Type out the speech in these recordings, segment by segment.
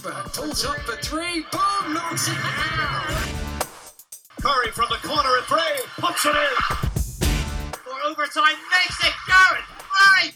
Forsberg pulls up for three. Boom! Knocks it down. Curry from the corner of three. Puts it in. For overtime, makes it Garrett. Right.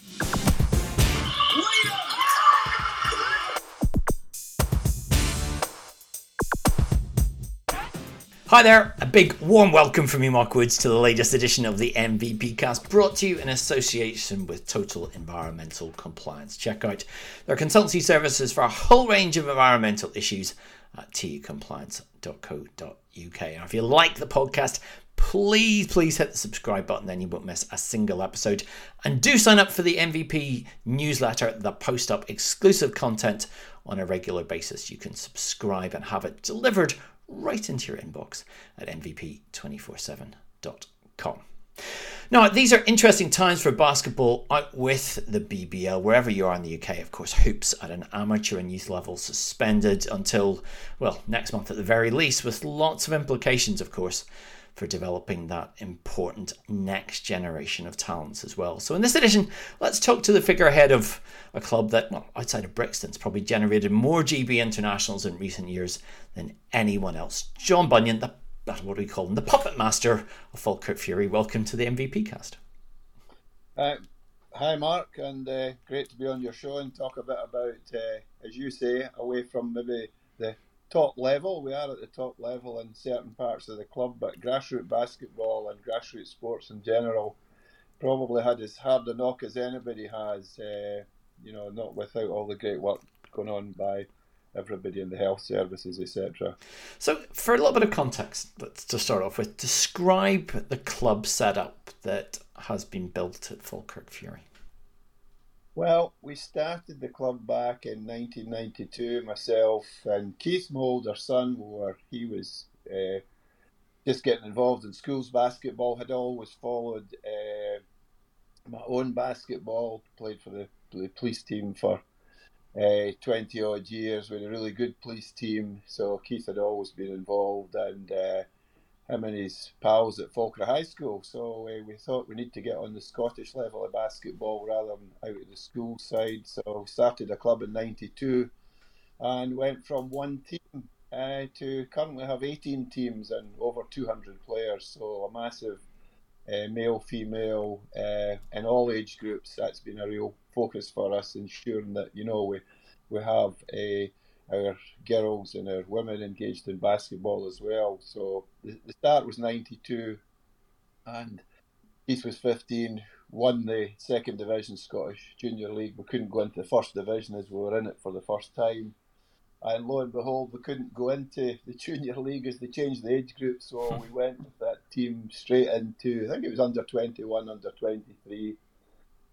Hi there, big warm welcome from me, Mark Woods, to the latest edition of the MVP cast, brought to you in association with Total Environmental Compliance. Check out their consultancy services for a whole range of environmental issues at tucompliance.co.uk. And if you like the podcast, please, please hit the subscribe button, then you won't miss a single episode. And do sign up for the MVP newsletter that post up exclusive content on a regular basis. You can subscribe and have it delivered right into your inbox at mvp247.com. Now, these are interesting times for basketball out with the BBL, wherever you are in the UK. Of course, hoops at an amateur and youth level suspended until, well, next month at the very least, with lots of implications, of course, for developing that important next generation of talents as well. So, in this edition, let's talk to the figurehead of a club that, well, outside of Brixton's probably generated more GB internationals in recent years than anyone else. John Bunyan, the what do we call him? The puppet master of Falkirk Fury. Welcome to the MVP cast. Uh, hi, Mark, and uh, great to be on your show and talk a bit about, uh, as you say, away from maybe the top level. We are at the top level in certain parts of the club, but grassroots basketball and grassroots sports in general probably had as hard a knock as anybody has. Uh, you know, not without all the great work going on by everybody in the health services, etc. So, for a little bit of context, let's to start off with, describe the club setup that has been built at Falkirk Fury. Well, we started the club back in 1992. Myself and Keith, Mould, our son, were he was uh, just getting involved in schools basketball. Had always followed uh, my own basketball. Played for the, the police team for uh, 20 odd years. Had a really good police team, so Keith had always been involved, and uh, him and his pals at Falkirk High School. So uh, we thought we need to get on the Scottish level of basketball rather than out of the school side. So we started a club in '92 and went from one team uh, to currently have 18 teams and over 200 players. So a massive uh, male, female, uh, and all age groups. That's been a real focus for us, ensuring that you know we we have a our girls and our women engaged in basketball as well. So the, the start was 92 and Keith was 15, won the second division Scottish Junior League. We couldn't go into the first division as we were in it for the first time. And lo and behold, we couldn't go into the junior league as they changed the age group. So we went with that team straight into, I think it was under 21, under 23.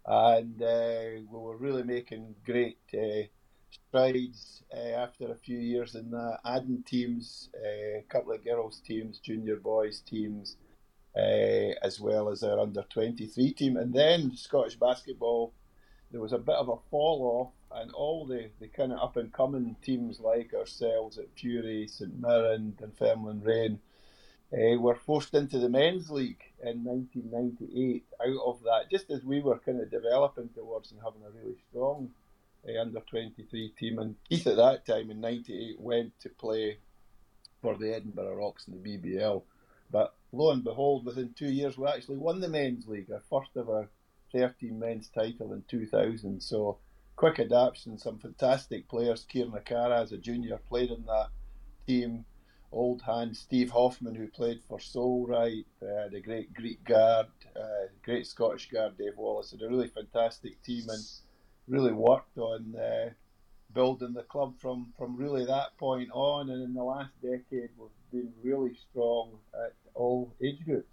And uh, we were really making great uh, strides uh, after a few years in that, adding teams, uh, a couple of girls' teams, junior boys' teams, uh, as well as our under 23 team. And then Scottish basketball, there was a bit of a fall off, and all the, the kind of up and coming teams like ourselves at Fury, St Mirren, Dunfermline Reign. Uh, were forced into the men's league in 1998 out of that, just as we were kind of developing towards and having a really strong uh, under 23 team. And Keith at that time in 98 went to play for the Edinburgh Rocks in the BBL. But lo and behold, within two years, we actually won the men's league, our first ever 13 men's title in 2000. So quick adaptation, some fantastic players. Kieran Achara as a junior played in that team. Old hand Steve Hoffman, who played for Solwright, uh, the great Greek guard, uh, great Scottish guard Dave Wallace, had a really fantastic team and really worked on uh, building the club from, from really that point on. And in the last decade, we've been really strong at all age groups.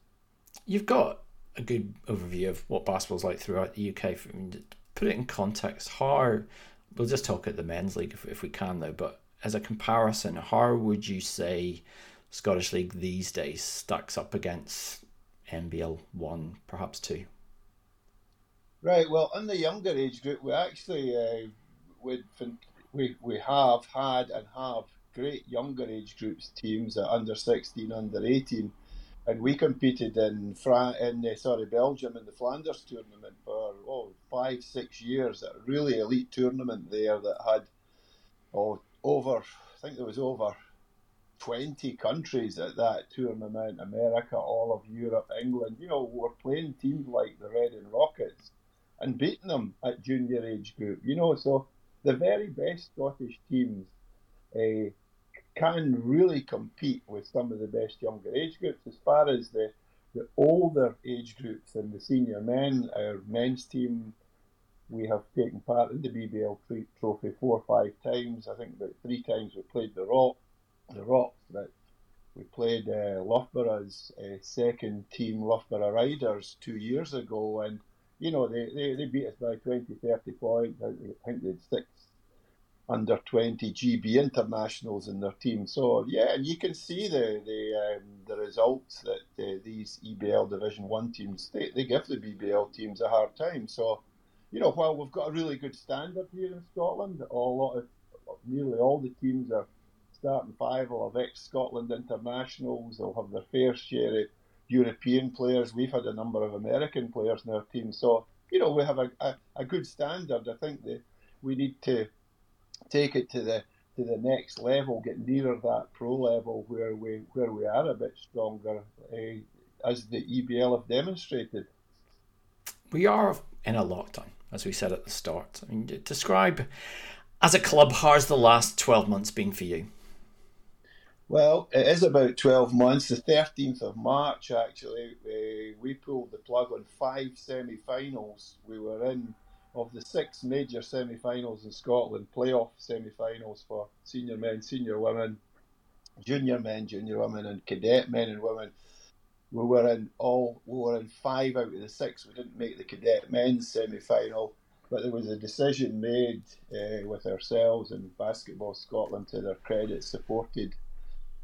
You've got a good overview of what basketball's like throughout the UK. I mean, put it in context, how we'll just talk at the men's league if, if we can, though. But as a comparison, how would you say Scottish League these days stacks up against NBL one, perhaps two? Right. Well, in the younger age group, we actually uh, we we we have had and have great younger age groups teams at under sixteen, under eighteen, and we competed in Fran- in uh, sorry Belgium in the Flanders tournament for oh five six years. A really elite tournament there that had oh over, I think there was over 20 countries at that tournament America, all of Europe, England. You know, we're playing teams like the Reading Rockets and beating them at junior age group. You know, so the very best Scottish teams uh, can really compete with some of the best younger age groups. As far as the, the older age groups and the senior men, our men's team, we have taken part in the BBL trophy four or five times. I think about three times we played the Rock, the Rocks, but we played uh, Loughborough's uh, second team, Loughborough Riders, two years ago, and you know they, they, they beat us by 20, 30 points. I think they had six under 20 GB internationals in their team. So yeah, and you can see the the um, the results that uh, these EBL Division One teams they, they give the BBL teams a hard time. So you know while we've got a really good standard here in Scotland, a lot of nearly all the teams are starting five will have ex Scotland internationals. They'll have their fair share of European players. We've had a number of American players in our team. So you know we have a, a, a good standard. I think that we need to take it to the to the next level, get nearer that pro level where we where we are a bit stronger, uh, as the EBL have demonstrated. We are in a lockdown, as we said at the start. I mean, describe as a club how's the last twelve months been for you? Well, it is about 12 months. The 13th of March, actually, uh, we pulled the plug on five semi finals. We were in of the six major semi-finals in Scotland, playoff semi-finals for senior men, senior women, junior men, junior women, and cadet men and women. We were in all. We were in five out of the six. We didn't make the cadet men's semi-final, but there was a decision made uh, with ourselves and Basketball Scotland, to their credit, supported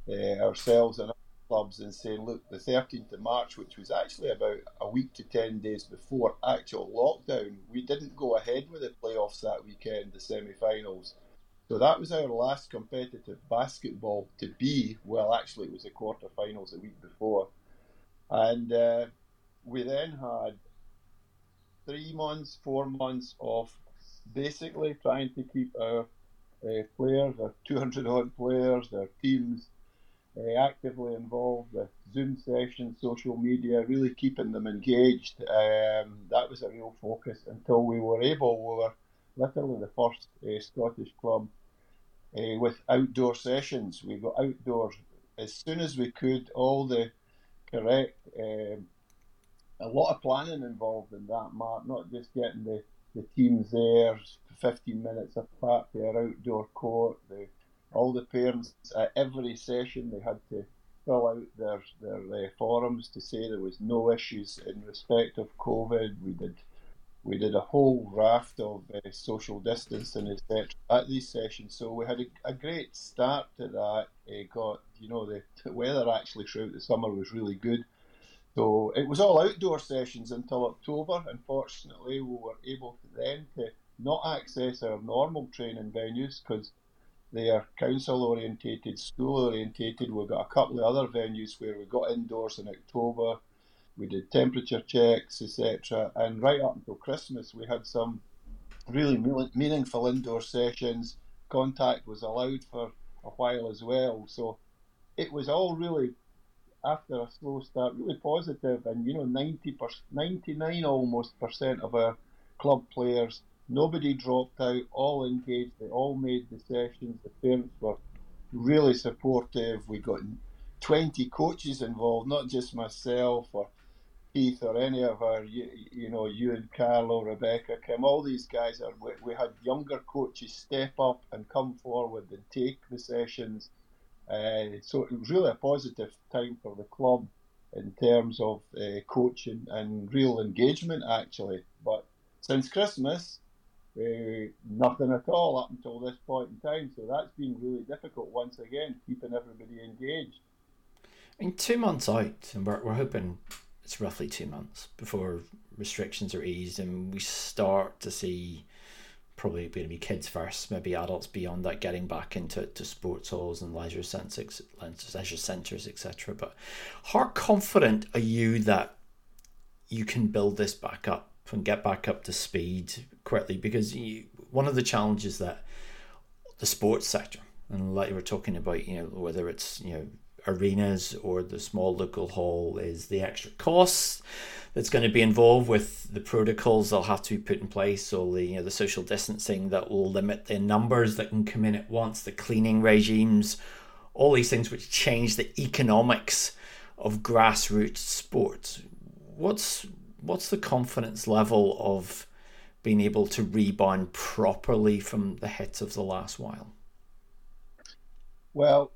uh, ourselves and clubs and saying, look, the 13th of March, which was actually about a week to 10 days before actual lockdown, we didn't go ahead with the playoffs that weekend, the semi finals. So that was our last competitive basketball to be. Well, actually, it was the quarter-finals a week before. And uh, we then had three months, four months of basically trying to keep our uh, players, our 200 odd players, their teams uh, actively involved with Zoom sessions, social media, really keeping them engaged. Um, that was a real focus until we were able, we were literally the first uh, Scottish club uh, with outdoor sessions. We got outdoors as soon as we could, all the correct, um, a lot of planning involved in that, Mark, not just getting the, the teams there 15 minutes apart their outdoor court, the all the parents at every session they had to fill out their their uh, forums to say there was no issues in respect of COVID. We did we did a whole raft of uh, social distancing etc. at these sessions. So we had a, a great start to that. It got you know the, the weather actually throughout the summer was really good. So it was all outdoor sessions until October. Unfortunately, we were able to then to not access our normal training venues because they are council orientated, school orientated. We've got a couple of other venues where we got indoors in October. We did temperature checks, etc. And right up until Christmas, we had some really meaningful indoor sessions. Contact was allowed for a while as well. So it was all really, after a slow start, really positive. And you know, 90 99 almost percent of our club players Nobody dropped out, all engaged, they all made the sessions. The parents were really supportive. We got 20 coaches involved, not just myself or Keith or any of our, you, you know, you and Carlo, Rebecca, Kim, all these guys are, we, we, had younger coaches step up and come forward and take the sessions. Uh, so it was really a positive time for the club in terms of uh, coaching and real engagement, actually. But since Christmas, uh, nothing at all up until this point in time. So that's been really difficult once again, keeping everybody engaged. I mean, two months out, and we're, we're hoping it's roughly two months before restrictions are eased and we start to see probably going to be kids first, maybe adults beyond that getting back into to sports halls and leisure centres, leisure centres, etc. But how confident are you that you can build this back up and get back up to speed quickly because you, one of the challenges that the sports sector. And like you were talking about, you know, whether it's, you know, arenas or the small local hall is the extra costs that's going to be involved with the protocols that'll have to be put in place or the you know the social distancing that will limit the numbers that can come in at once the cleaning regimes all these things which change the economics of grassroots sports what's what's the confidence level of being able to rebound properly from the hits of the last while well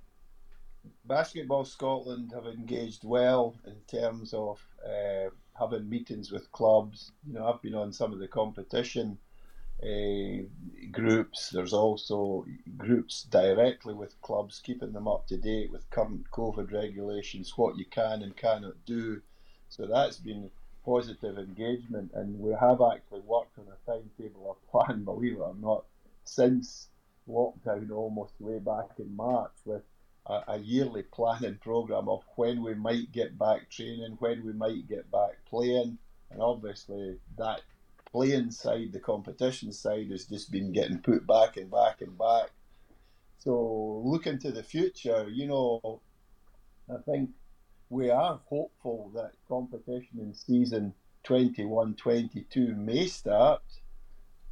Basketball Scotland have engaged well in terms of uh, having meetings with clubs. You know, I've been on some of the competition uh, groups. There's also groups directly with clubs, keeping them up to date with current COVID regulations, what you can and cannot do. So that's been positive engagement, and we have actually worked on a timetable or plan, believe it or not, since lockdown almost way back in March with a, a yearly planning program of when we might get back training, when we might get back playing, and obviously that playing side, the competition side, has just been getting put back and back and back. So looking to the future, you know, I think we are hopeful that competition in season 21-22 may start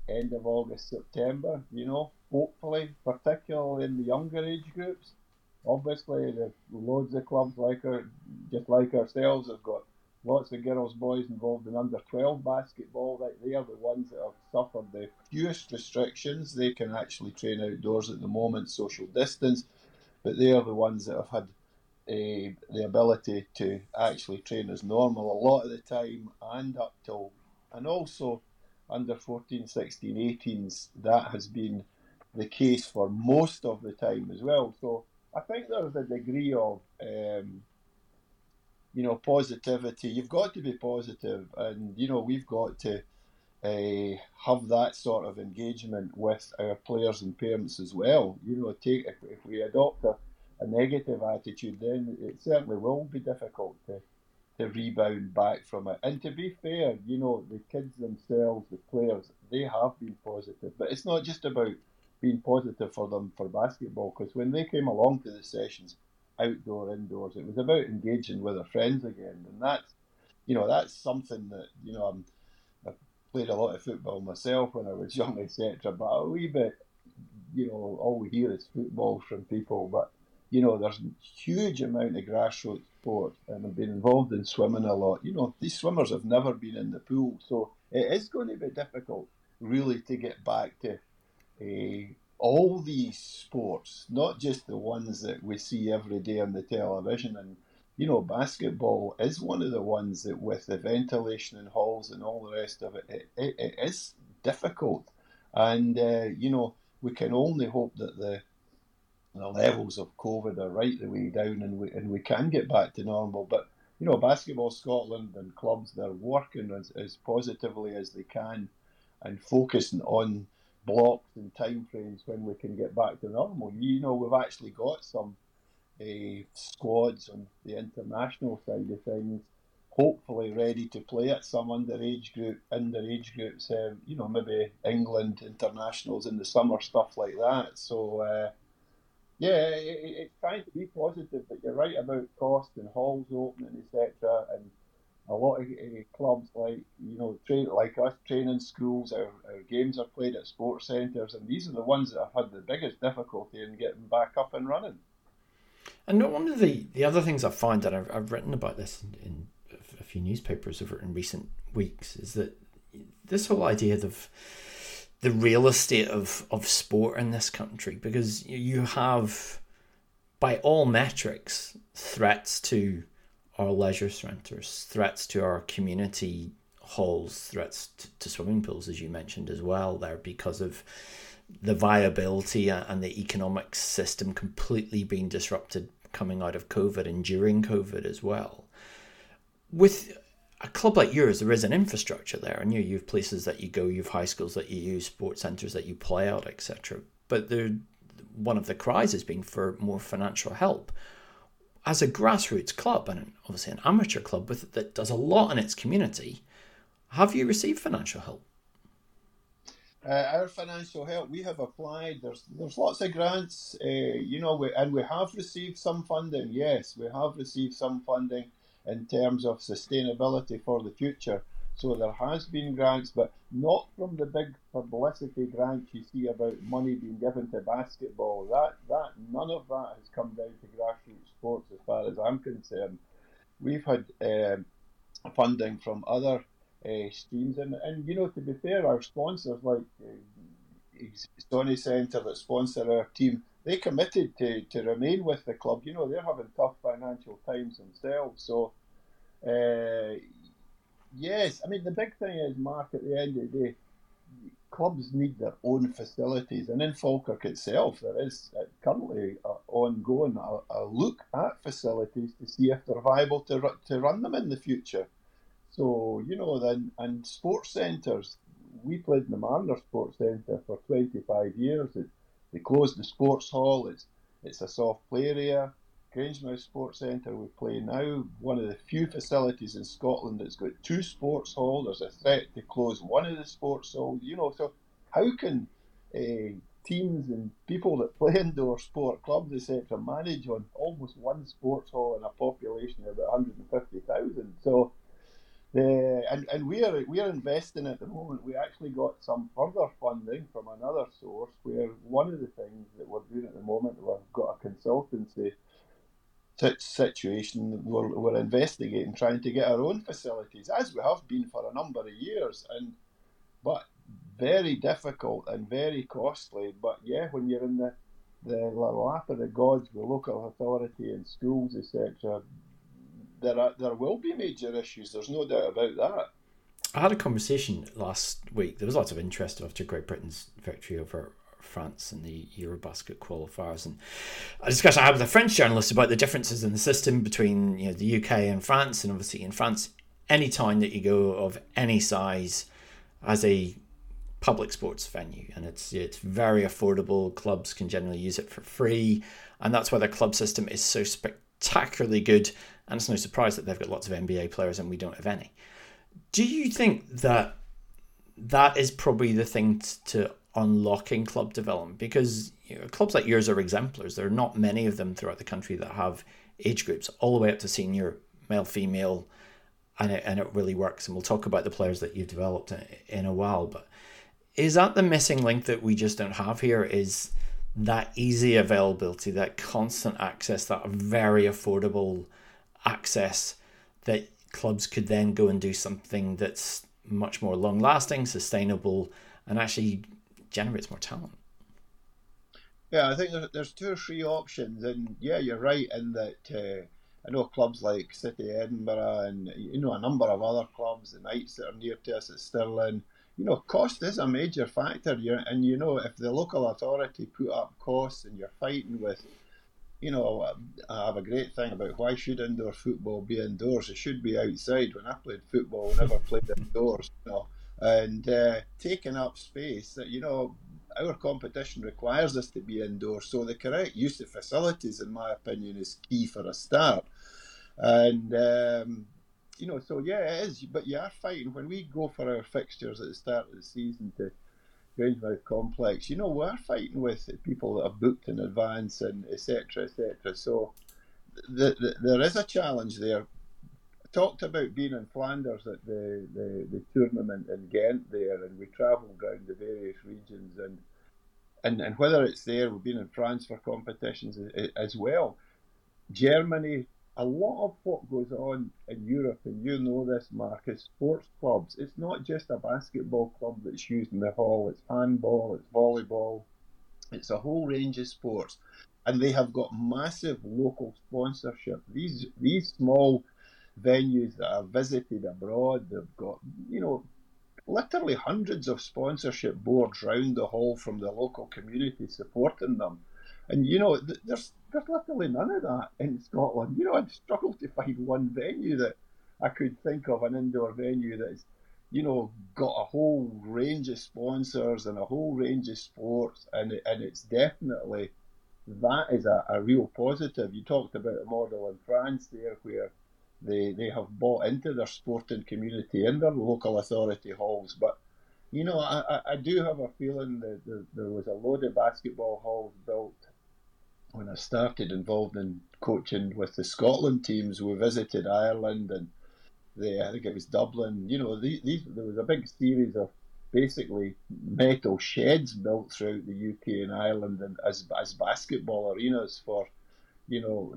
end of August, September, you know, hopefully, particularly in the younger age groups obviously there's loads of clubs like our, just like ourselves have got lots of girls, boys involved in under 12 basketball. That they are the ones that have suffered the fewest restrictions. They can actually train outdoors at the moment, social distance, but they are the ones that have had a, the ability to actually train as normal a lot of the time and up till, and also under 14, 16, 18s, that has been the case for most of the time as well. So I think there's a degree of um, you know positivity. You've got to be positive, and you know we've got to uh, have that sort of engagement with our players and parents as well. You know, take if, if we adopt a, a negative attitude, then it certainly will be difficult to to rebound back from it. And to be fair, you know, the kids themselves, the players, they have been positive. But it's not just about being positive for them for basketball because when they came along to the sessions, outdoor, indoors, it was about engaging with their friends again, and that's you know that's something that you know I'm, I played a lot of football myself when I was young, etc. But a wee bit, you know, all we hear is football from people, but you know, there's a huge amount of grassroots sport, and I've been involved in swimming a lot. You know, these swimmers have never been in the pool, so it is going to be difficult, really, to get back to uh, all these sports, not just the ones that we see every day on the television. And, you know, basketball is one of the ones that, with the ventilation and halls and all the rest of it, it, it, it is difficult. And, uh, you know, we can only hope that the the levels of COVID are right the way down and we, and we can get back to normal. But, you know, Basketball Scotland and clubs, they're working as, as positively as they can and focusing on blocks and timeframes when we can get back to normal. You know, we've actually got some uh, squads on the international side of things, hopefully ready to play at some underage group, underage groups. Um, you know, maybe England internationals in the summer, stuff like that. So. Uh, yeah, it, it, it's trying to be positive, but you're right about cost and halls opening, etc. And a lot of uh, clubs like you know train like us training schools our, our games are played at sports centres and these are the ones that have had the biggest difficulty in getting back up and running and one of the the other things i find that i've, I've written about this in, in a few newspapers over in recent weeks is that this whole idea of the real estate of, of sport in this country because you have by all metrics threats to our leisure centres, threats to our community halls, threats to, to swimming pools, as you mentioned as well, there because of the viability and the economic system completely being disrupted coming out of COVID and during COVID as well. With a club like yours, there is an infrastructure there, and you, you have places that you go, you have high schools that you use, sports centres that you play out, etc. But there, one of the cries has been for more financial help as a grassroots club and obviously an amateur club with that does a lot in its community, have you received financial help? Uh, our financial help, we have applied. There's there's lots of grants, uh, you know, we, and we have received some funding. Yes, we have received some funding in terms of sustainability for the future. So there has been grants, but not from the big publicity grants you see about money being given to basketball. That that none of that has come down to grassroots sports, as far as I'm concerned. We've had um, funding from other uh, streams, and and you know to be fair, our sponsors like uh, Sony Centre that sponsor our team, they committed to, to remain with the club. You know they're having tough financial times themselves, so. Uh, Yes, I mean the big thing is, Mark. At the end of the day, clubs need their own facilities, and in Falkirk itself, there is uh, currently uh, ongoing a, a, look at facilities to see if they're viable to to run them in the future. So you know, then and sports centres. We played in the Mariner Sports Centre for 25 years. They closed the sports hall. It's it's a soft play area. Grangemouth Sports Centre we play now, one of the few facilities in Scotland that's got two sports halls. There's a threat to close one of the sports halls. You know, so how can uh, teams and people that play indoor sport, clubs, etc., manage on almost one sports hall in a population of about 150,000? So, the, and, and we are we are investing at the moment. We actually got some further funding from another source. Where one of the things that we're doing at the moment, we've got a consultancy situation we're, we're investigating, trying to get our own facilities, as we have been for a number of years, and but very difficult and very costly. But yeah, when you're in the the lap of the gods the local authority and schools, etc., there are, there will be major issues. There's no doubt about that. I had a conversation last week. There was lots of interest after Great Britain's victory over France in the Eurobasket qualifiers. And a discussion I had with a French journalist about the differences in the system between you know the UK and France. And obviously, in France, any time that you go of any size as a public sports venue, and it's it's very affordable. Clubs can generally use it for free, and that's why the club system is so spectacularly good. And it's no surprise that they've got lots of NBA players and we don't have any. Do you think that that is probably the thing to unlocking club development because you know, clubs like yours are exemplars. There are not many of them throughout the country that have age groups all the way up to senior, male, female, and it, and it really works. And we'll talk about the players that you've developed in a while. But is that the missing link that we just don't have here? Is that easy availability, that constant access, that very affordable access that clubs could then go and do something that's much more long lasting, sustainable, and actually generates more talent. Yeah, I think there's two or three options, and yeah, you're right in that. Uh, I know clubs like City Edinburgh and you know a number of other clubs, the Knights that are near to us at Stirling. You know, cost is a major factor. You're, and you know, if the local authority put up costs and you're fighting with, you know, I have a great thing about why should indoor football be indoors? It should be outside. When I played football, I never played indoors. You know, and uh, taking up space that you know our competition requires us to be indoors so the correct use of facilities in my opinion is key for a start and um, you know so yeah it is. But you are fighting. When we go for our fixtures at the start of the season to Grangemouth complex you know we're fighting with people that have booked in advance and etc etc so the, the, there is a challenge there. Talked about being in Flanders at the, the, the tournament in Ghent there, and we travelled around the various regions, and, and and whether it's there, we've been in France for competitions as well. Germany, a lot of what goes on in Europe, and you know this, Mark, is sports clubs. It's not just a basketball club that's used in the hall. It's handball, it's volleyball, it's a whole range of sports, and they have got massive local sponsorship. These these small venues that are visited abroad. They've got, you know, literally hundreds of sponsorship boards round the hall from the local community supporting them. And, you know, there's, there's literally none of that in Scotland. You know, I'd struggle to find one venue that I could think of, an indoor venue that's, you know, got a whole range of sponsors and a whole range of sports. And, and it's definitely, that is a, a real positive. You talked about a model in France there where they, they have bought into their sporting community in their local authority halls. But you know, I, I do have a feeling that there, there was a load of basketball halls built when I started involved in coaching with the Scotland teams. We visited Ireland and the, I think it was Dublin. You know, these, these, there was a big series of basically metal sheds built throughout the UK and Ireland and as as basketball arenas for you know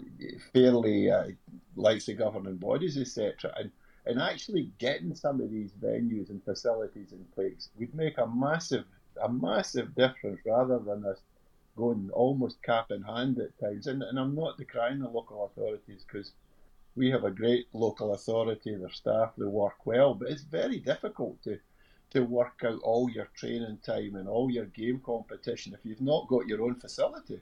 fairly uh, likes the governing bodies etc and and actually getting some of these venues and facilities in place would make a massive a massive difference rather than us going almost cap in hand at times and, and I'm not decrying the local authorities because we have a great local authority their staff they work well but it's very difficult to to work out all your training time and all your game competition if you've not got your own facility.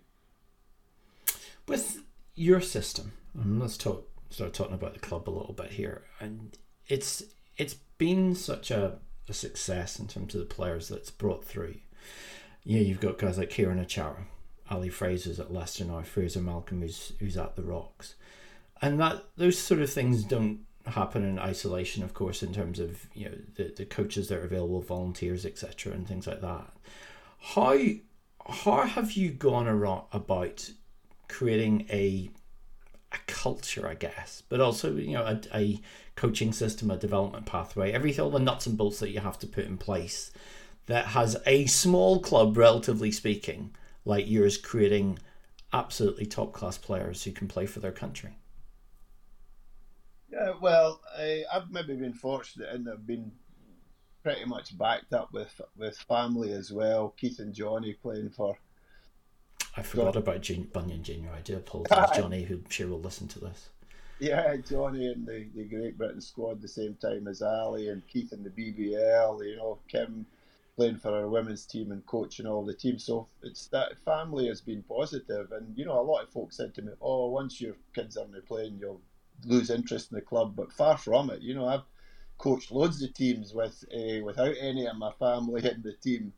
With your system, and let's talk start talking about the club a little bit here. And it's it's been such a, a success in terms of the players that's brought through. Yeah, you've got guys like Kieran Achara, Ali Fraser's at Leicester now, Fraser Malcolm who's who's at the Rocks. And that those sort of things don't happen in isolation, of course, in terms of you know the, the coaches that are available, volunteers, etc., and things like that. How how have you gone around about creating a a culture, I guess, but also you know a, a coaching system, a development pathway, everything, all the nuts and bolts that you have to put in place that has a small club, relatively speaking, like yours, creating absolutely top class players who can play for their country. Yeah, well, I, I've maybe been fortunate and I've been pretty much backed up with with family as well. Keith and Johnny playing for. I forgot about Jun- Bunyan Junior. I do apologise, Johnny, who I'm sure will listen to this. Yeah, Johnny and the, the Great Britain squad the same time as Ali and Keith in the BBL. You know, Kim playing for our women's team and coaching all the team. So it's that family has been positive, and you know, a lot of folks said to me, "Oh, once your kids aren't playing, you'll lose interest in the club, but far from it. You know, I've coached loads of teams with uh, without any of my family in the team,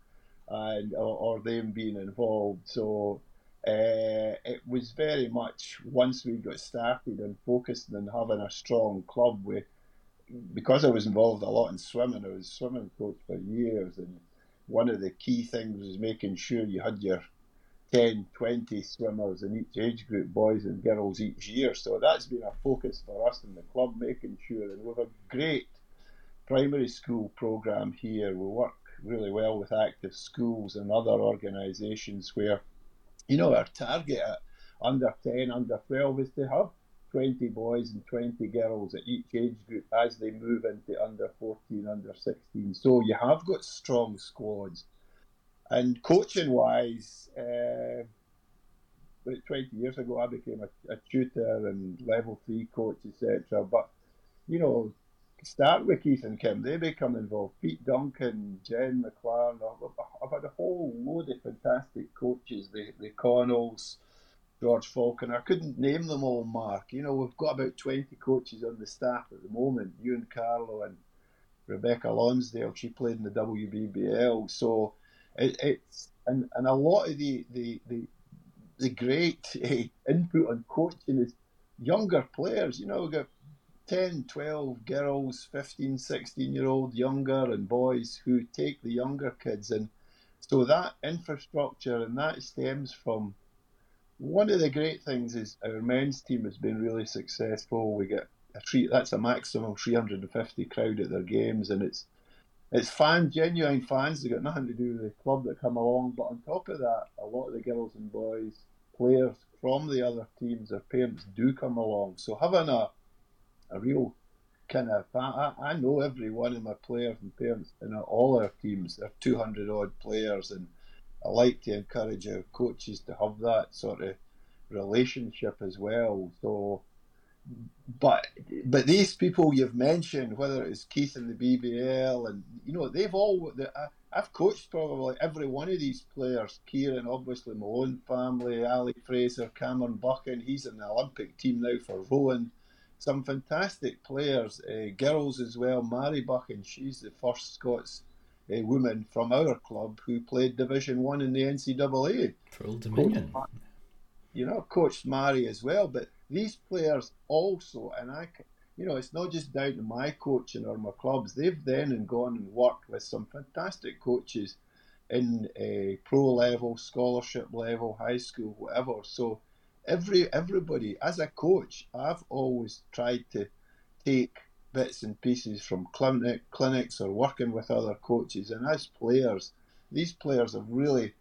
and or, or them being involved. So uh, it was very much once we got started and focused on having a strong club. We because I was involved a lot in swimming. I was swimming coach for years, and one of the key things was making sure you had your 10, 20 swimmers in each age group, boys and girls each year. So that's been a focus for us in the club, making sure. And we have a great primary school programme here. We work really well with active schools and other organisations where, you know, our target at under 10, under 12 is to have 20 boys and 20 girls at each age group as they move into under 14, under 16. So you have got strong squads and coaching wise, uh, about 20 years ago, I became a, a tutor and level three coach, etc. But, you know, start with Keith and Kim, they become involved. Pete Duncan, Jen McLaren, I've had a whole load of fantastic coaches, the, the Connells, George Falconer. I couldn't name them all, Mark. You know, we've got about 20 coaches on the staff at the moment. You and Carlo and Rebecca Lonsdale, she played in the WBBL. So, it, it's and, and a lot of the the the, the great uh, input on coaching is younger players. You know, we've got 10, 12 girls, 15, 16 year old younger and boys who take the younger kids and so that infrastructure and that stems from one of the great things is our men's team has been really successful. We get a three, that's a maximum 350 crowd at their games and it's it's fans, genuine fans. They've got nothing to do with the club that come along. But on top of that, a lot of the girls and boys, players from the other teams, their parents do come along. So having a a real kind of I, I know every one of my players and parents in all our teams. There are 200 odd players, and I like to encourage our coaches to have that sort of relationship as well. So but but these people you've mentioned, whether it's Keith and the BBL, and you know they've all. I've coached probably every one of these players. Kieran, obviously, my own family, Ali Fraser, Cameron Buchan. He's in the Olympic team now for rowing. Some fantastic players, uh, girls as well. Mary Buchan, she's the first Scots uh, woman from our club who played Division One in the NCAA. For Old Dominion. you know, coached Mary as well, but these players also, and I, you know, it's not just down to my coaching or my clubs. They've then and gone and worked with some fantastic coaches in a pro level, scholarship level, high school, whatever. So every everybody, as a coach, I've always tried to take bits and pieces from clinic, clinics or working with other coaches. And as players, these players have really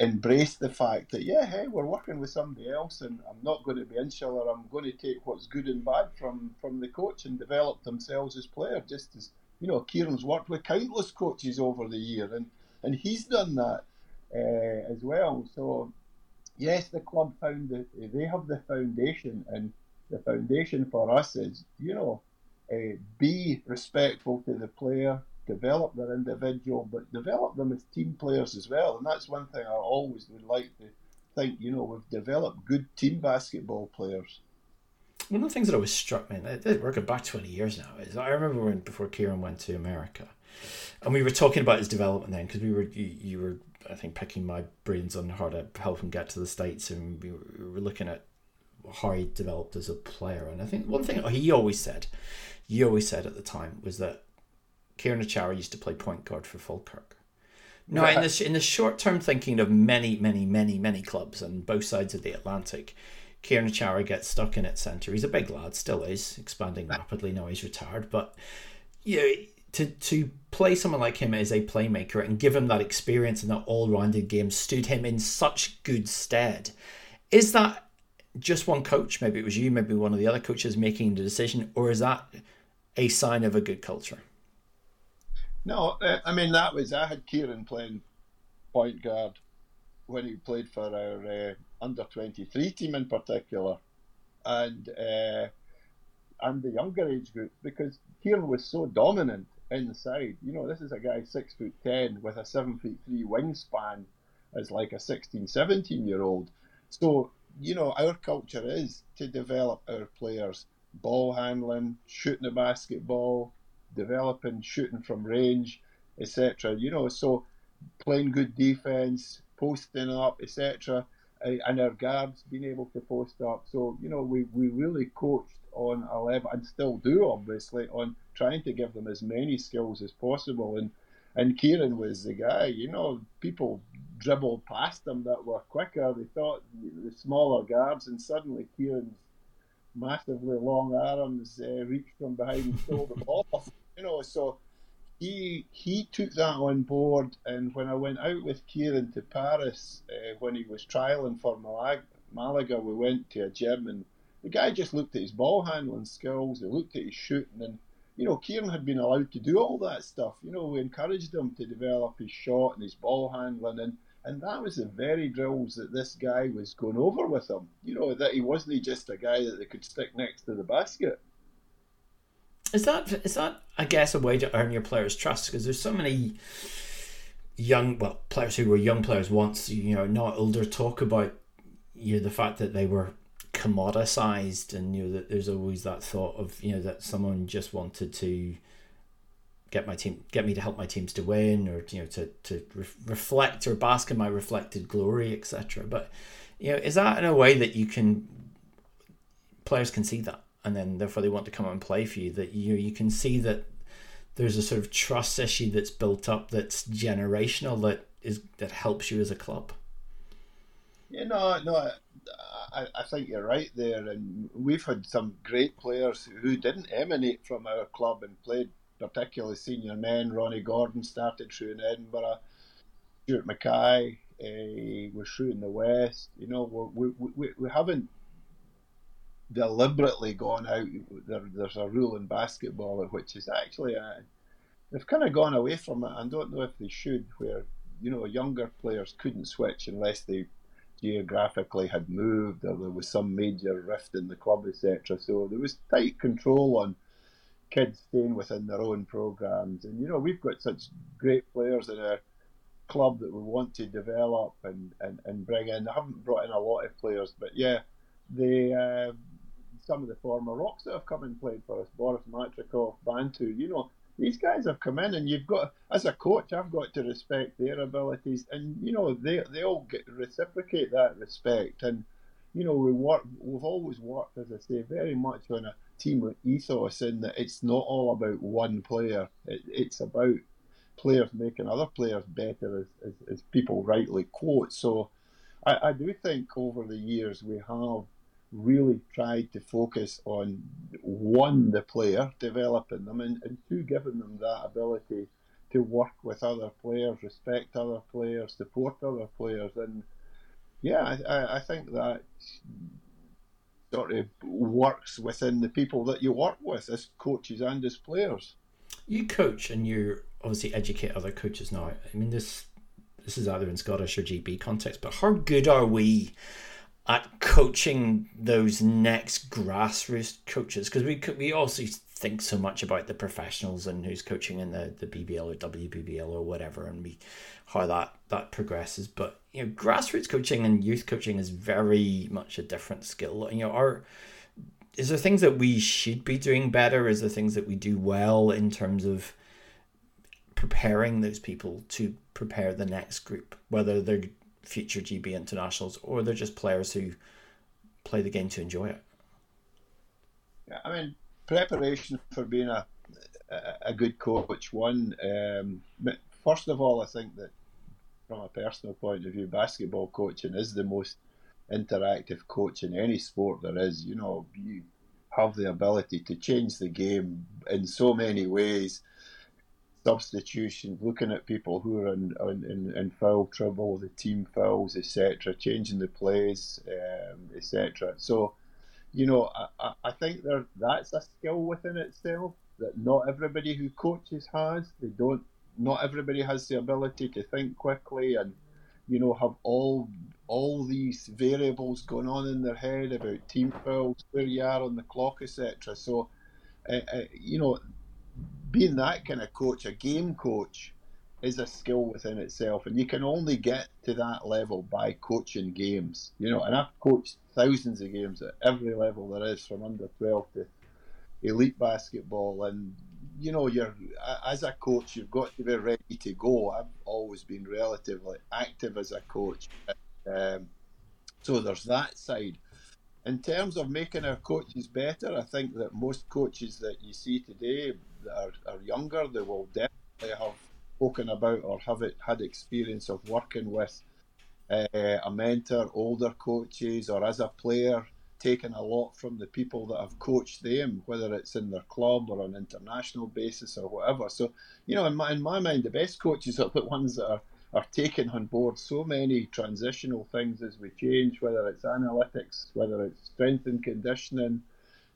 embraced the fact that, yeah, hey, we're working with somebody else and I'm not going to be insular. I'm going to take what's good and bad from, from the coach and develop themselves as players, just as, you know, Kieran's worked with countless coaches over the year and, and he's done that uh, as well. So, yes, the club found that they have the foundation and the foundation for us is, you know, uh, be respectful to the player, develop their individual, but develop them as team players as well. And that's one thing I always would like to think, you know, we've developed good team basketball players. One of the things that always struck me, we're going back 20 years now, is I remember when before Kieran went to America, and we were talking about his development then, because we were, you, you, were, I think, picking my brains on how to help him get to the States, and we were looking at how he developed as a player. And I think one thing he always said he always said at the time was that Kieran Achara used to play point guard for Falkirk. Now, in the, in the short term thinking of many, many, many, many clubs on both sides of the Atlantic, Kieran Achara gets stuck in at centre. He's a big lad, still is, expanding rapidly now he's retired. But you know, to, to play someone like him as a playmaker and give him that experience and that all rounded game stood him in such good stead. Is that just one coach? Maybe it was you, maybe one of the other coaches making the decision, or is that a sign of a good culture? No, I mean that was I had Kieran playing point guard when he played for our uh, under twenty three team in particular, and uh, and the younger age group because Kieran was so dominant inside. You know, this is a guy six foot ten with a seven foot three wingspan as like a 16, 17 year old. So you know, our culture is to develop our players ball handling, shooting the basketball, developing shooting from range, etc. You know, so playing good defense, posting up, etc. And our guards being able to post up. So, you know, we, we really coached on a level and still do obviously on trying to give them as many skills as possible. And and Kieran was the guy, you know, people dribbled past them that were quicker. They thought the smaller guards, and suddenly Kieran's massively long arms uh, reached from behind and stole the ball. You know, so he he took that on board. And when I went out with Kieran to Paris uh, when he was trialing for Malaga, Malaga, we went to a gym and the guy just looked at his ball handling skills. He looked at his shooting and you know, Kieran had been allowed to do all that stuff. You know, we encouraged him to develop his shot and his ball handling, and and that was the very drills that this guy was going over with him. You know, that he wasn't just a guy that they could stick next to the basket. Is that is that I guess a way to earn your players' trust? Because there's so many young well players who were young players once, you know, not older talk about you know the fact that they were commoditized and you know that there's always that thought of you know that someone just wanted to get my team get me to help my teams to win or you know to to re- reflect or bask in my reflected glory etc but you know is that in a way that you can players can see that? And then therefore they want to come and play for you that you you can see that there's a sort of trust issue that's built up that's generational that is that helps you as a club? You know no I, I think you're right there. And we've had some great players who didn't emanate from our club and played particularly senior men. Ronnie Gordon started through in Edinburgh. Stuart Mackay uh, was through in the West. You know, we, we, we haven't deliberately gone out. There, there's a rule in basketball which is actually a, uh, they've kind of gone away from it. I don't know if they should, where you know younger players couldn't switch unless they geographically had moved or there was some major rift in the club, etc. So there was tight control on kids staying within their own programs. And you know, we've got such great players in our club that we want to develop and, and, and bring in. I haven't brought in a lot of players, but yeah, the uh, some of the former rocks that have come and played for us, Boris Matrikov, Bantu, you know, these guys have come in and you've got as a coach I've got to respect their abilities and you know they they all get reciprocate that respect and you know we work we've always worked as I say very much on a team ethos in that it's not all about one player. It, it's about players making other players better, as, as, as people rightly quote. So I, I do think over the years we have really tried to focus on one, the player, developing them, and, and two, giving them that ability to work with other players, respect other players, support other players. And yeah, I, I think that sort of works within the people that you work with as coaches and as players. You coach and you obviously educate other coaches now. I mean, this this is either in Scottish or GB context, but how good are we at coaching those next grassroots coaches? Because we we also think so much about the professionals and who's coaching in the, the BBL or WBBL or whatever, and we how that that progresses. But you know, grassroots coaching and youth coaching is very much a different skill. You know, are is there things that we should be doing better? Is there things that we do well in terms of preparing those people to prepare the next group, whether they're future GB internationals or they're just players who play the game to enjoy it? Yeah, I mean, preparation for being a a good coach. One, um, first of all, I think that from a personal point of view, basketball coaching is the most interactive coach in any sport there is. You know, you have the ability to change the game in so many ways substitutions, looking at people who are in, in, in foul trouble, the team fouls, etc., changing the plays, um, etc. So, you know, I, I think there that's a skill within itself that not everybody who coaches has. They don't. Not everybody has the ability to think quickly and, you know, have all all these variables going on in their head about team fouls, where you are on the clock, etc. So, uh, uh, you know, being that kind of coach, a game coach, is a skill within itself, and you can only get to that level by coaching games. You know, and I've coached thousands of games at every level there is, from under twelve to elite basketball, and you know, you're as a coach, you've got to be ready to go. I've always been relatively active as a coach, um, so there's that side in terms of making our coaches better, I think that most coaches that you see today that are, are younger, they will definitely have spoken about or have it, had experience of working with uh, a mentor, older coaches, or as a player, taking a lot from the people that have coached them, whether it's in their club or on an international basis or whatever. So, you know, in my, in my mind, the best coaches are the ones that are are taking on board so many transitional things as we change, whether it's analytics, whether it's strength and conditioning,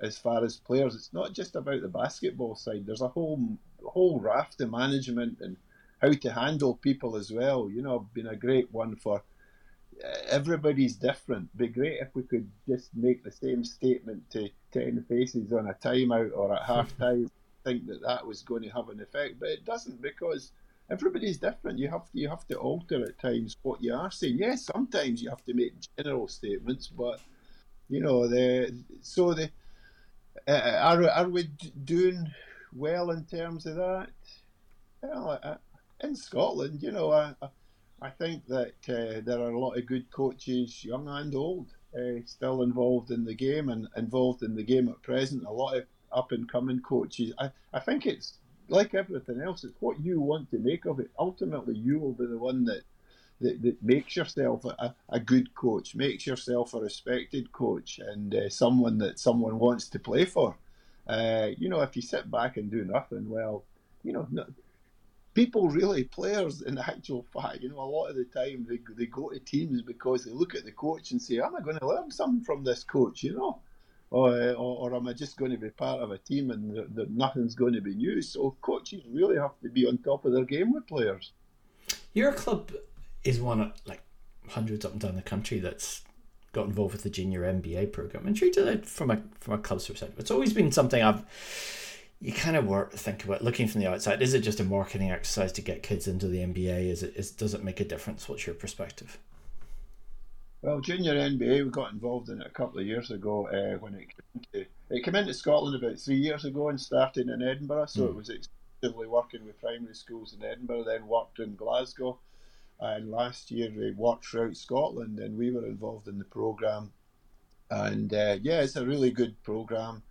as far as players. It's not just about the basketball side. There's a whole whole raft of management and how to handle people as well. You know, been a great one for everybody's different. Be great if we could just make the same statement to ten faces on a timeout or at half time. think that that was going to have an effect, but it doesn't because everybody's different. You have to, you have to alter at times what you are saying. Yes, sometimes you have to make general statements, but you know the so the uh, are are we doing well in terms of that? Well, uh, in Scotland, you know, I I think that uh, there are a lot of good coaches, young and old, uh, still involved in the game and involved in the game at present. A lot of up and coming coaches. I, I think it's like everything else, it's what you want to make of it. Ultimately, you will be the one that that, that makes yourself a, a good coach, makes yourself a respected coach, and uh, someone that someone wants to play for. Uh, you know, if you sit back and do nothing, well, you know, no, people really, players in actual fact, you know, a lot of the time they, they go to teams because they look at the coach and say, Am I going to learn something from this coach? You know, or, or, or am I just going to be part of a team and the, the, nothing's going to be new? So coaches really have to be on top of their game with players. Your club is one of like hundreds up and down the country that's got involved with the junior NBA program and treated it from a from a club's perspective. It's always been something I've you kind of work think about looking from the outside. Is it just a marketing exercise to get kids into the NBA? Is it is does it make a difference? What's your perspective? Well, junior NBA, we got involved in it a couple of years ago uh, when it came, into, it came into Scotland about three years ago and started in Edinburgh. So mm. it was exclusively working with primary schools in Edinburgh, then worked in Glasgow. And last year we worked throughout Scotland and we were involved in the programme. And uh, yeah, it's a really good programme.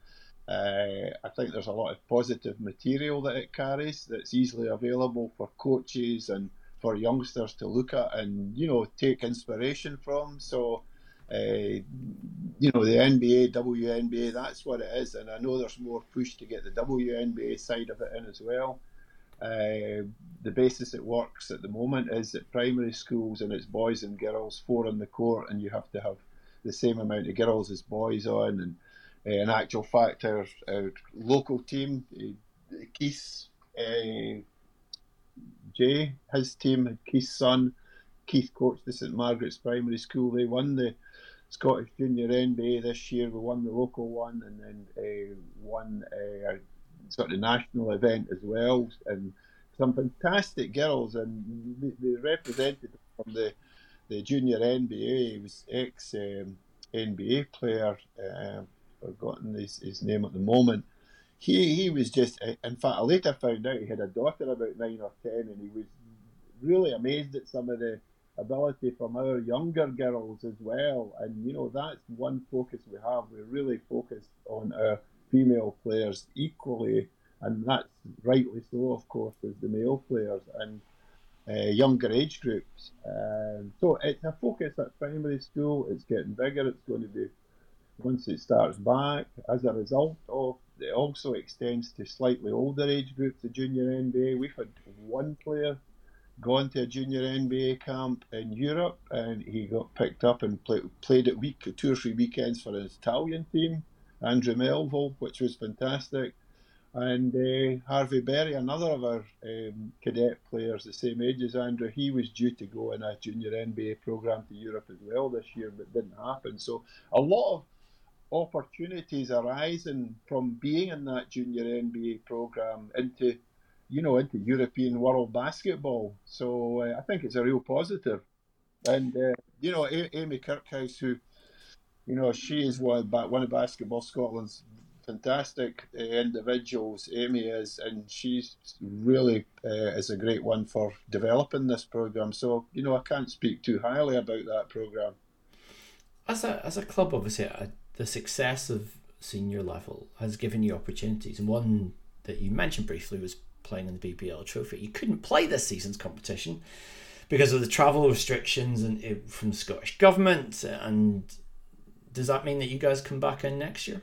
Uh, I think there's a lot of positive material that it carries that's easily available for coaches and for youngsters to look at and you know take inspiration from. So, uh, you know, the NBA, WNBA, that's what it is, and I know there's more push to get the WNBA side of it in as well. Uh, the basis it works at the moment is that primary schools and it's boys and girls, four on the court, and you have to have the same amount of girls as boys on. And uh, in actual fact, our, our local team, uh, Keith uh, Jay, his team, Keith's son, Keith coached the St Margaret's Primary School. They won the Scottish Junior NBA this year. We won the local one and then uh, won a sort of national event as well. And some fantastic girls, and they, represented from the the junior NBA. Was ex um, NBA player. Uh, forgotten his, his name at the moment. He he was just. In fact, I later found out he had a daughter about nine or ten, and he was really amazed at some of the ability from our younger girls as well. And you know that's one focus we have. We're really focused on our female players equally, and that's rightly so, of course, as the male players and uh, younger age groups. Um, so it's a focus at primary school. It's getting bigger. It's going to be once it starts back. As a result of it also extends to slightly older age groups, the junior NBA. We've had one player gone to a junior NBA camp in Europe, and he got picked up and play, played at week two or three weekends for his Italian team, Andrew Melville, which was fantastic. And uh, Harvey Berry, another of our um, cadet players, the same age as Andrew, he was due to go in a junior NBA program to Europe as well this year, but didn't happen. So a lot of opportunities arising from being in that junior NBA program into, you know, into European world basketball. So uh, I think it's a real positive. And uh, you know, a- Amy Kirkhouse, who, you know, she is one of, one of Basketball Scotland's fantastic uh, individuals. Amy is, and she's really uh, is a great one for developing this program. So you know, I can't speak too highly about that program. As a as a club, obviously, the success of senior level has given you opportunities, and one that you mentioned briefly was playing in the BBL Trophy. You couldn't play this season's competition because of the travel restrictions and it, from the Scottish government. And does that mean that you guys come back in next year?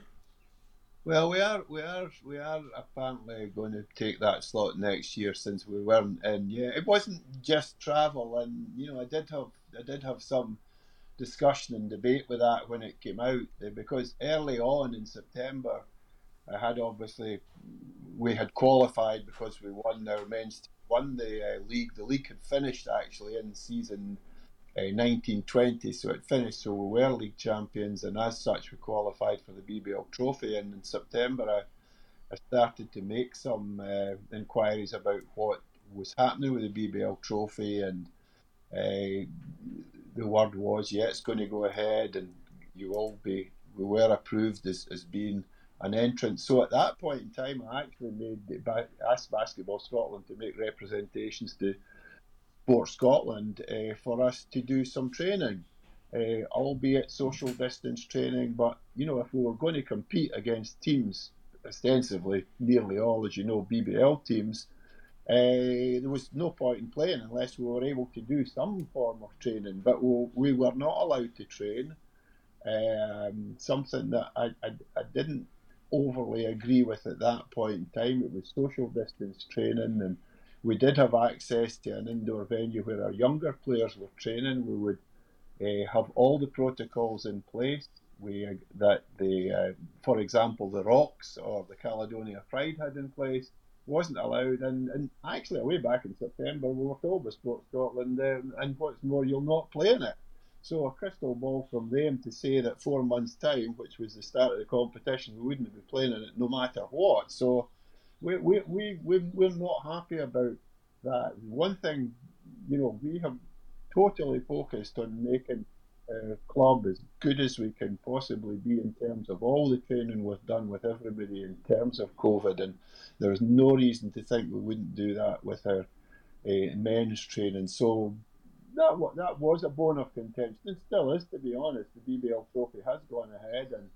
Well, we are we are we are apparently going to take that slot next year since we weren't in. Yeah, it wasn't just travel, and you know, I did have I did have some discussion and debate with that when it came out eh, because early on in September, I had obviously we had qualified because we won our men's won the uh, league. The league had finished actually in season uh, 1920, so it finished. So we were league champions, and as such, we qualified for the BBL Trophy. And in September, I, I started to make some uh, inquiries about what was happening with the BBL Trophy and uh, the word was, yeah, it's going to go ahead, and you will be. We were approved as, as being an entrant. So at that point in time, I actually made asked Basketball Scotland to make representations to Sport Scotland uh, for us to do some training, uh, albeit social distance training. But you know, if we were going to compete against teams, ostensibly nearly all, as you know, BBL teams, uh, there was no point in playing unless we were able to do some form of training, but we, we were not allowed to train. Um, something that I, I, I, didn't overly agree with at that point in time. It was social distance training, and we did have access to an indoor venue where our younger players were training. We would uh, have all the protocols in place. We uh, that the, uh, for example, the Rocks or the Caledonia Pride had in place wasn't allowed. And, and actually, way back in September, we were told by Scotland, um, and what's more, you'll not play in it. So a crystal ball from them to say that four months' time, which was the start of the competition, we wouldn't be playing in it no matter what. So we, we, we, we, we're not happy about that. One thing, you know, we have totally focused on making uh, club as good as we can possibly be in terms of all the training we've done with everybody in terms of COVID, and there's no reason to think we wouldn't do that with our uh, men's training. So that that was a bone of contention, and still is, to be honest. The BBL Trophy has gone ahead, and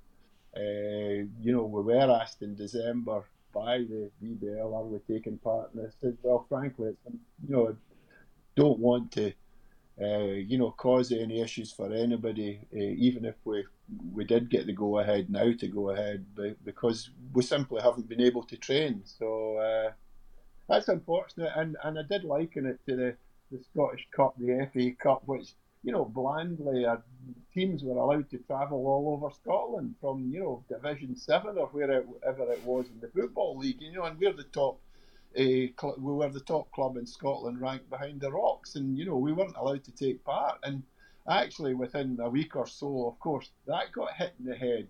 Uh, you know, we were asked in December by the BBL, are we taking part in this? Well, frankly, you know, I don't want to, you know, cause any issues for anybody, uh, even if we we did get the go ahead now to go ahead, because we simply haven't been able to train. So uh, that's unfortunate, and, and I did liken it to the, the Scottish Cup, the FA Cup, which you know, blandly, uh, teams were allowed to travel all over Scotland from, you know, Division 7 or wherever it was in the Football League, you know, and we're the top. We were the top club in Scotland, ranked behind the Rocks, and you know we weren't allowed to take part. And actually, within a week or so, of course, that got hit in the head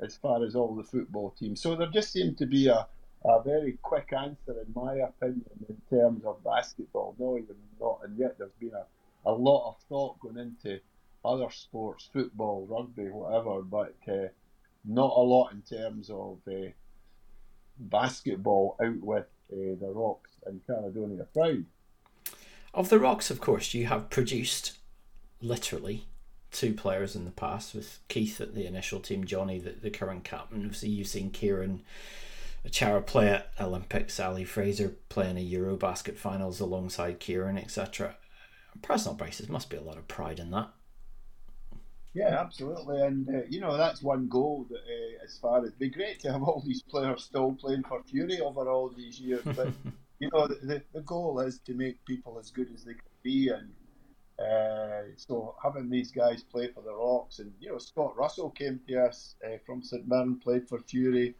as far as all the football teams. So there just seemed to be a, a very quick answer, in my opinion, in terms of basketball. No, even not, and yet there's been a a lot of thought going into other sports, football, rugby, whatever, but uh, not a lot in terms of uh, basketball out with uh, the Rocks and Caledonia Pride. Of the Rocks, of course, you have produced literally two players in the past with Keith at the initial team, Johnny, the, the current captain. Obviously, you've seen Kieron Achara play at Olympics, Ali Fraser playing a Eurobasket finals alongside Kieron, etc personal basis, must be a lot of pride in that. Yeah, absolutely, and uh, you know that's one goal. That, uh, as far as be great to have all these players still playing for Fury over all these years, but you know the, the goal is to make people as good as they can be, and uh, so having these guys play for the Rocks, and you know Scott Russell came to us uh, from St Mirren, played for Fury.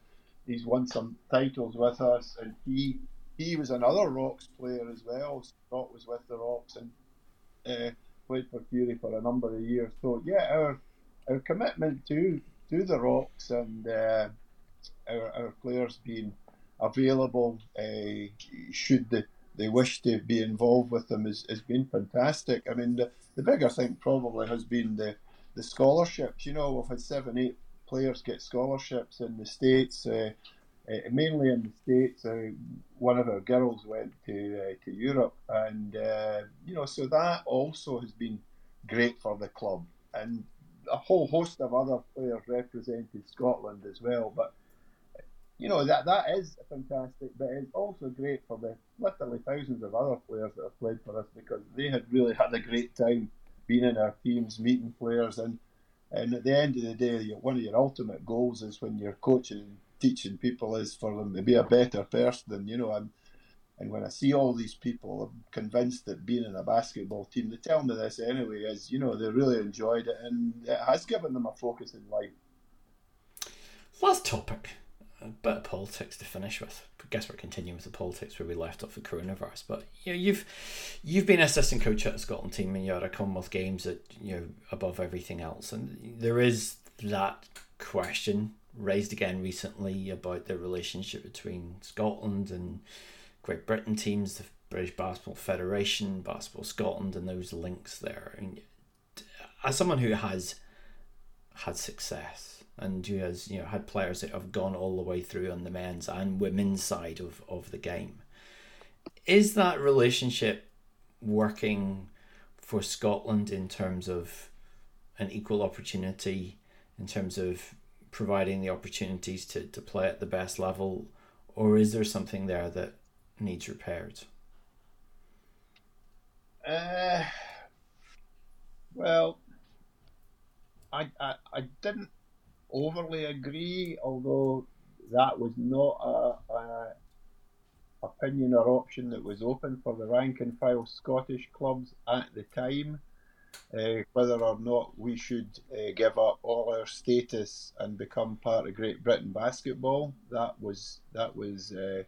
He's won some titles with us, and he he was another Rocks player as well. Scott was with the Rocks, and uh, played for Fury for a number of years. So yeah, our our commitment to to the Rocks and uh, our, our players being available uh, should they, they wish to be involved with them has, has been fantastic. I mean, the, the bigger thing probably has been the, the scholarships. You know, we've had seven, eight players get scholarships in the States. Uh, uh, mainly in the states. Uh, one of our girls went to uh, to Europe, and uh, you know, so that also has been great for the club, and a whole host of other players represented Scotland as well. But you know that that is fantastic, but it's also great for the literally thousands of other players that have played for us because they had really had a great time being in our teams, meeting players, and and at the end of the day, one of your ultimate goals is when you're coaching and teaching people is for them to be a better person. You know, I'm, and when I see all these people, I'm convinced that being in a basketball team, they tell me this anyway, is you know they really enjoyed it and it has given them a focus in life. Last topic, a bit of politics to finish with. I guess we're continuing with the politics where we left off the coronavirus. But you know, you've you've been assistant coach at the Scotland team, and you're at a Commonwealth Games that you know above everything else, and there is that question raised again recently about the relationship between Scotland and Great Britain teams, the British Basketball Federation, Basketball Scotland, and those links there. Mean, uh, as someone who has had success and who has you know had players that have gone all the way through on the men's and women's side of, of the game, is that relationship working for Scotland in terms of an equal opportunity, in terms of providing the opportunities to, to play at the best level, or is there something there that needs repaired? Uh, well, I, I, I didn't overly agree, although that was not a, a opinion or option that was open for the rank and file Scottish clubs at the time uh, whether or not we should uh, give up all our status and become part of Great Britain basketball. That was that was uh,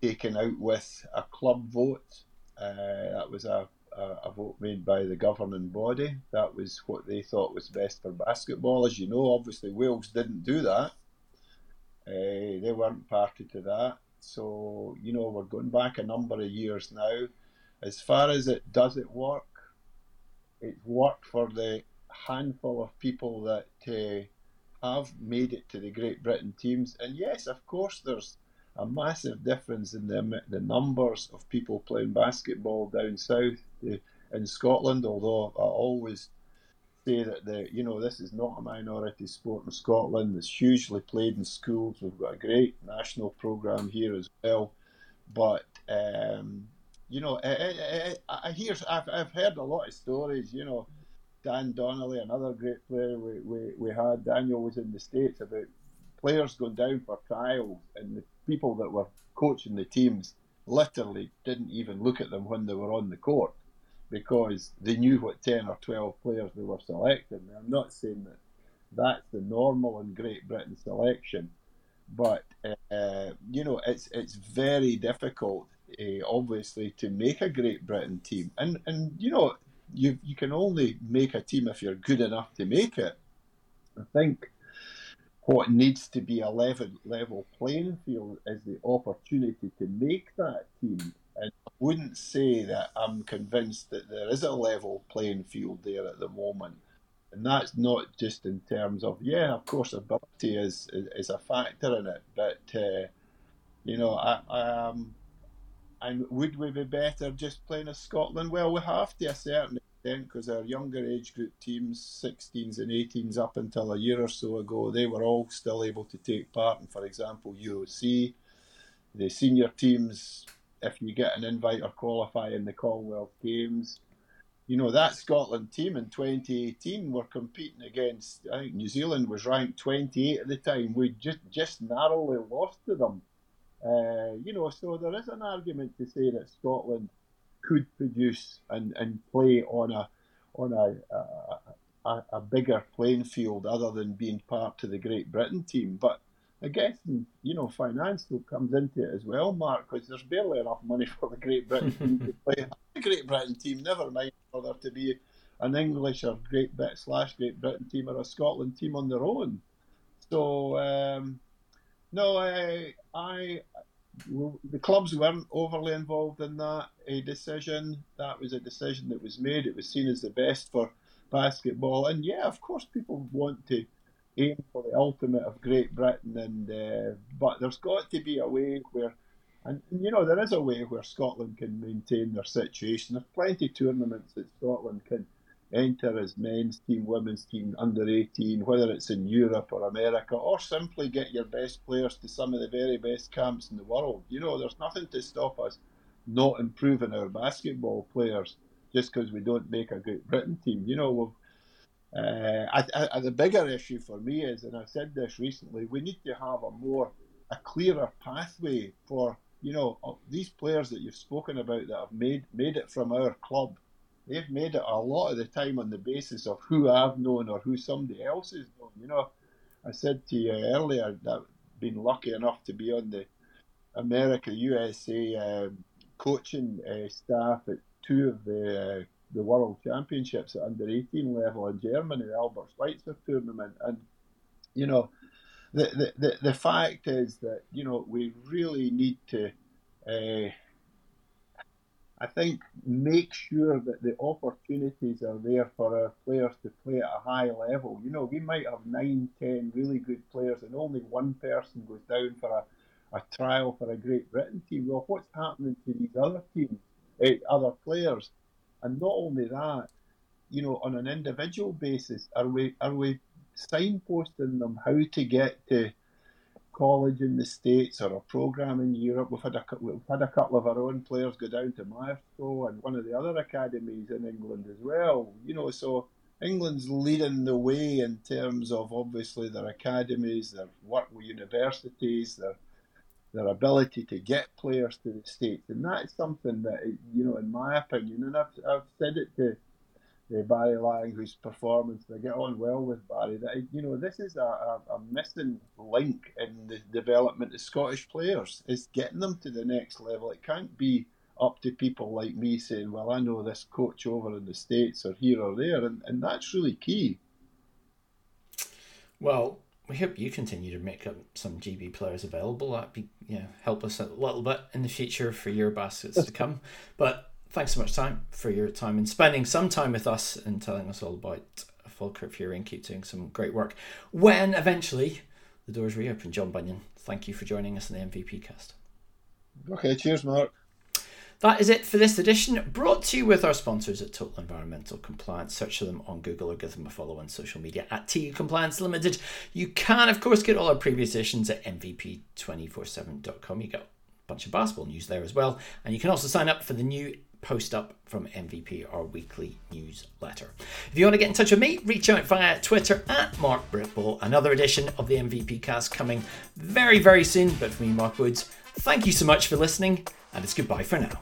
taken out with a club vote. That was a, a, a, vote made by the governing body. That was what they thought was best for basketball. As you know, obviously Wales didn't do that. Uh, they weren't party to that. So you know we're going back a number of years now. As far as it does it work, it's worked for the handful of people that uh, have made it to the Great Britain teams. And yes, of course, there's a massive difference in the, the numbers of people playing basketball down south uh, in Scotland, although I always say that the you know this is not a minority sport in Scotland. It's hugely played in schools. We've got a great national program here as well, but um, you know, I, I, I hear I've, I've heard a lot of stories. You know, Dan Donnelly, another great player we, we, we had. Daniel was in the states about players going down for trials, and the people that were coaching the teams literally didn't even look at them when they were on the court because they knew what 10 or 12 players they were selecting. I'm not saying that that's the normal in Great Britain selection, but uh, you know it's it's very difficult, uh, obviously, to make a Great Britain team, and and you know you you can only make a team if you're good enough to make it. I think what needs to be a level level playing field is the opportunity to make that team and I wouldn't say that I'm convinced that there is a level playing field there at the moment. And that's not just in terms of, yeah, of course, ability is, is, is a factor in it. But, uh, you know, I, I, um, and would we be better just playing as Scotland? Well, we have to a certain extent because our younger age group teams, 16s and 18s, up until a year or so ago, they were all still able to take part in, for example, Euro C. The senior teams if you get an invite or qualify in the Commonwealth Games. You know, that Scotland team in 2018 were competing against, I think New Zealand was ranked 28 at the time. We just, just narrowly lost to them. Uh, you know, so there is an argument to say that Scotland could produce and, and play on a on a, a, a bigger playing field other than being part of the Great Britain team. But I guess you know finance comes into it as well, Mark, because there's barely enough money for the Great Britain team to play. The Great Britain team, never mind for there to be an English or Great Brit slash Great Britain team or a Scotland team on their own. So um, no, I, I, the clubs weren't overly involved in that a decision. That was a decision that was made. It was seen as the best for basketball, and yeah, of course, people want to aim for the ultimate of Great Britain, and uh, but there's got to be a way where, and you know, there is a way where Scotland can maintain their situation. There's plenty of tournaments that Scotland can enter as men's team, women's team, under 18, whether it's in Europe or America, or simply get your best players to some of the very best camps in the world. You know, there's nothing to stop us not improving our basketball players just because we don't make a Great Britain team. You know, uh, I, I, the bigger issue for me is, and I've said this recently, we need to have a more, a clearer pathway for, you know, these players that you've spoken about that have made made it from our club. They've made it a lot of the time on the basis of who I've known or who somebody else has known. You know, I said to you earlier that I've been lucky enough to be on the America USA um, coaching uh, staff at two of the uh, the World Championships at under 18 level in Germany, the Albert Schweitzer tournament. And, you know, the, the, the, the fact is that, you know, we really need to, uh, I think, make sure that the opportunities are there for our players to play at a high level. You know, we might have nine, ten really good players, and only one person goes down for a, a trial for a Great Britain team. Well, what's happening to these other teams, uh, other players? And not only that, you know, on an individual basis, are we are we signposting them how to get to college in the states or a program in Europe? We've had a we've had a couple of our own players go down to Myerscough and one of the other academies in England as well. You know, so England's leading the way in terms of obviously their academies, their work with universities, their their ability to get players to the states, and that's something that you know, in my opinion, and I've I've said it to uh, Barry Lang, whose performance they get on well with Barry, that you know this is a, a, a, missing link in the development of Scottish players is getting them to the next level. It can't be up to people like me saying, "Well, I know this coach over in the states or here or there," and, and that's really key. Well, we hope you continue to make some GB players available. That'd be yeah, help us a little bit in the future for your baskets to come. But thanks so much time for your time and spending some time with us and telling us all about Falkirk Fury and keep doing some great work. When eventually the doors reopen, John Bunyan, thank you for joining us in the MVP cast. Okay, cheers, Mark. That is it for this edition, brought to you with our sponsors at Total Environmental Compliance. Search for them on Google or give them a follow on social media at TU Compliance Limited. You can, of course, get all our previous editions at MVP247.com. You got a bunch of basketball news there as well. And you can also sign up for the new post up from MVP, our weekly newsletter. If you want to get in touch with me, reach out via Twitter at Mark Britball. Another edition of the MVP cast coming very, very soon. But for me, Mark Woods, thank you so much for listening, and it's goodbye for now.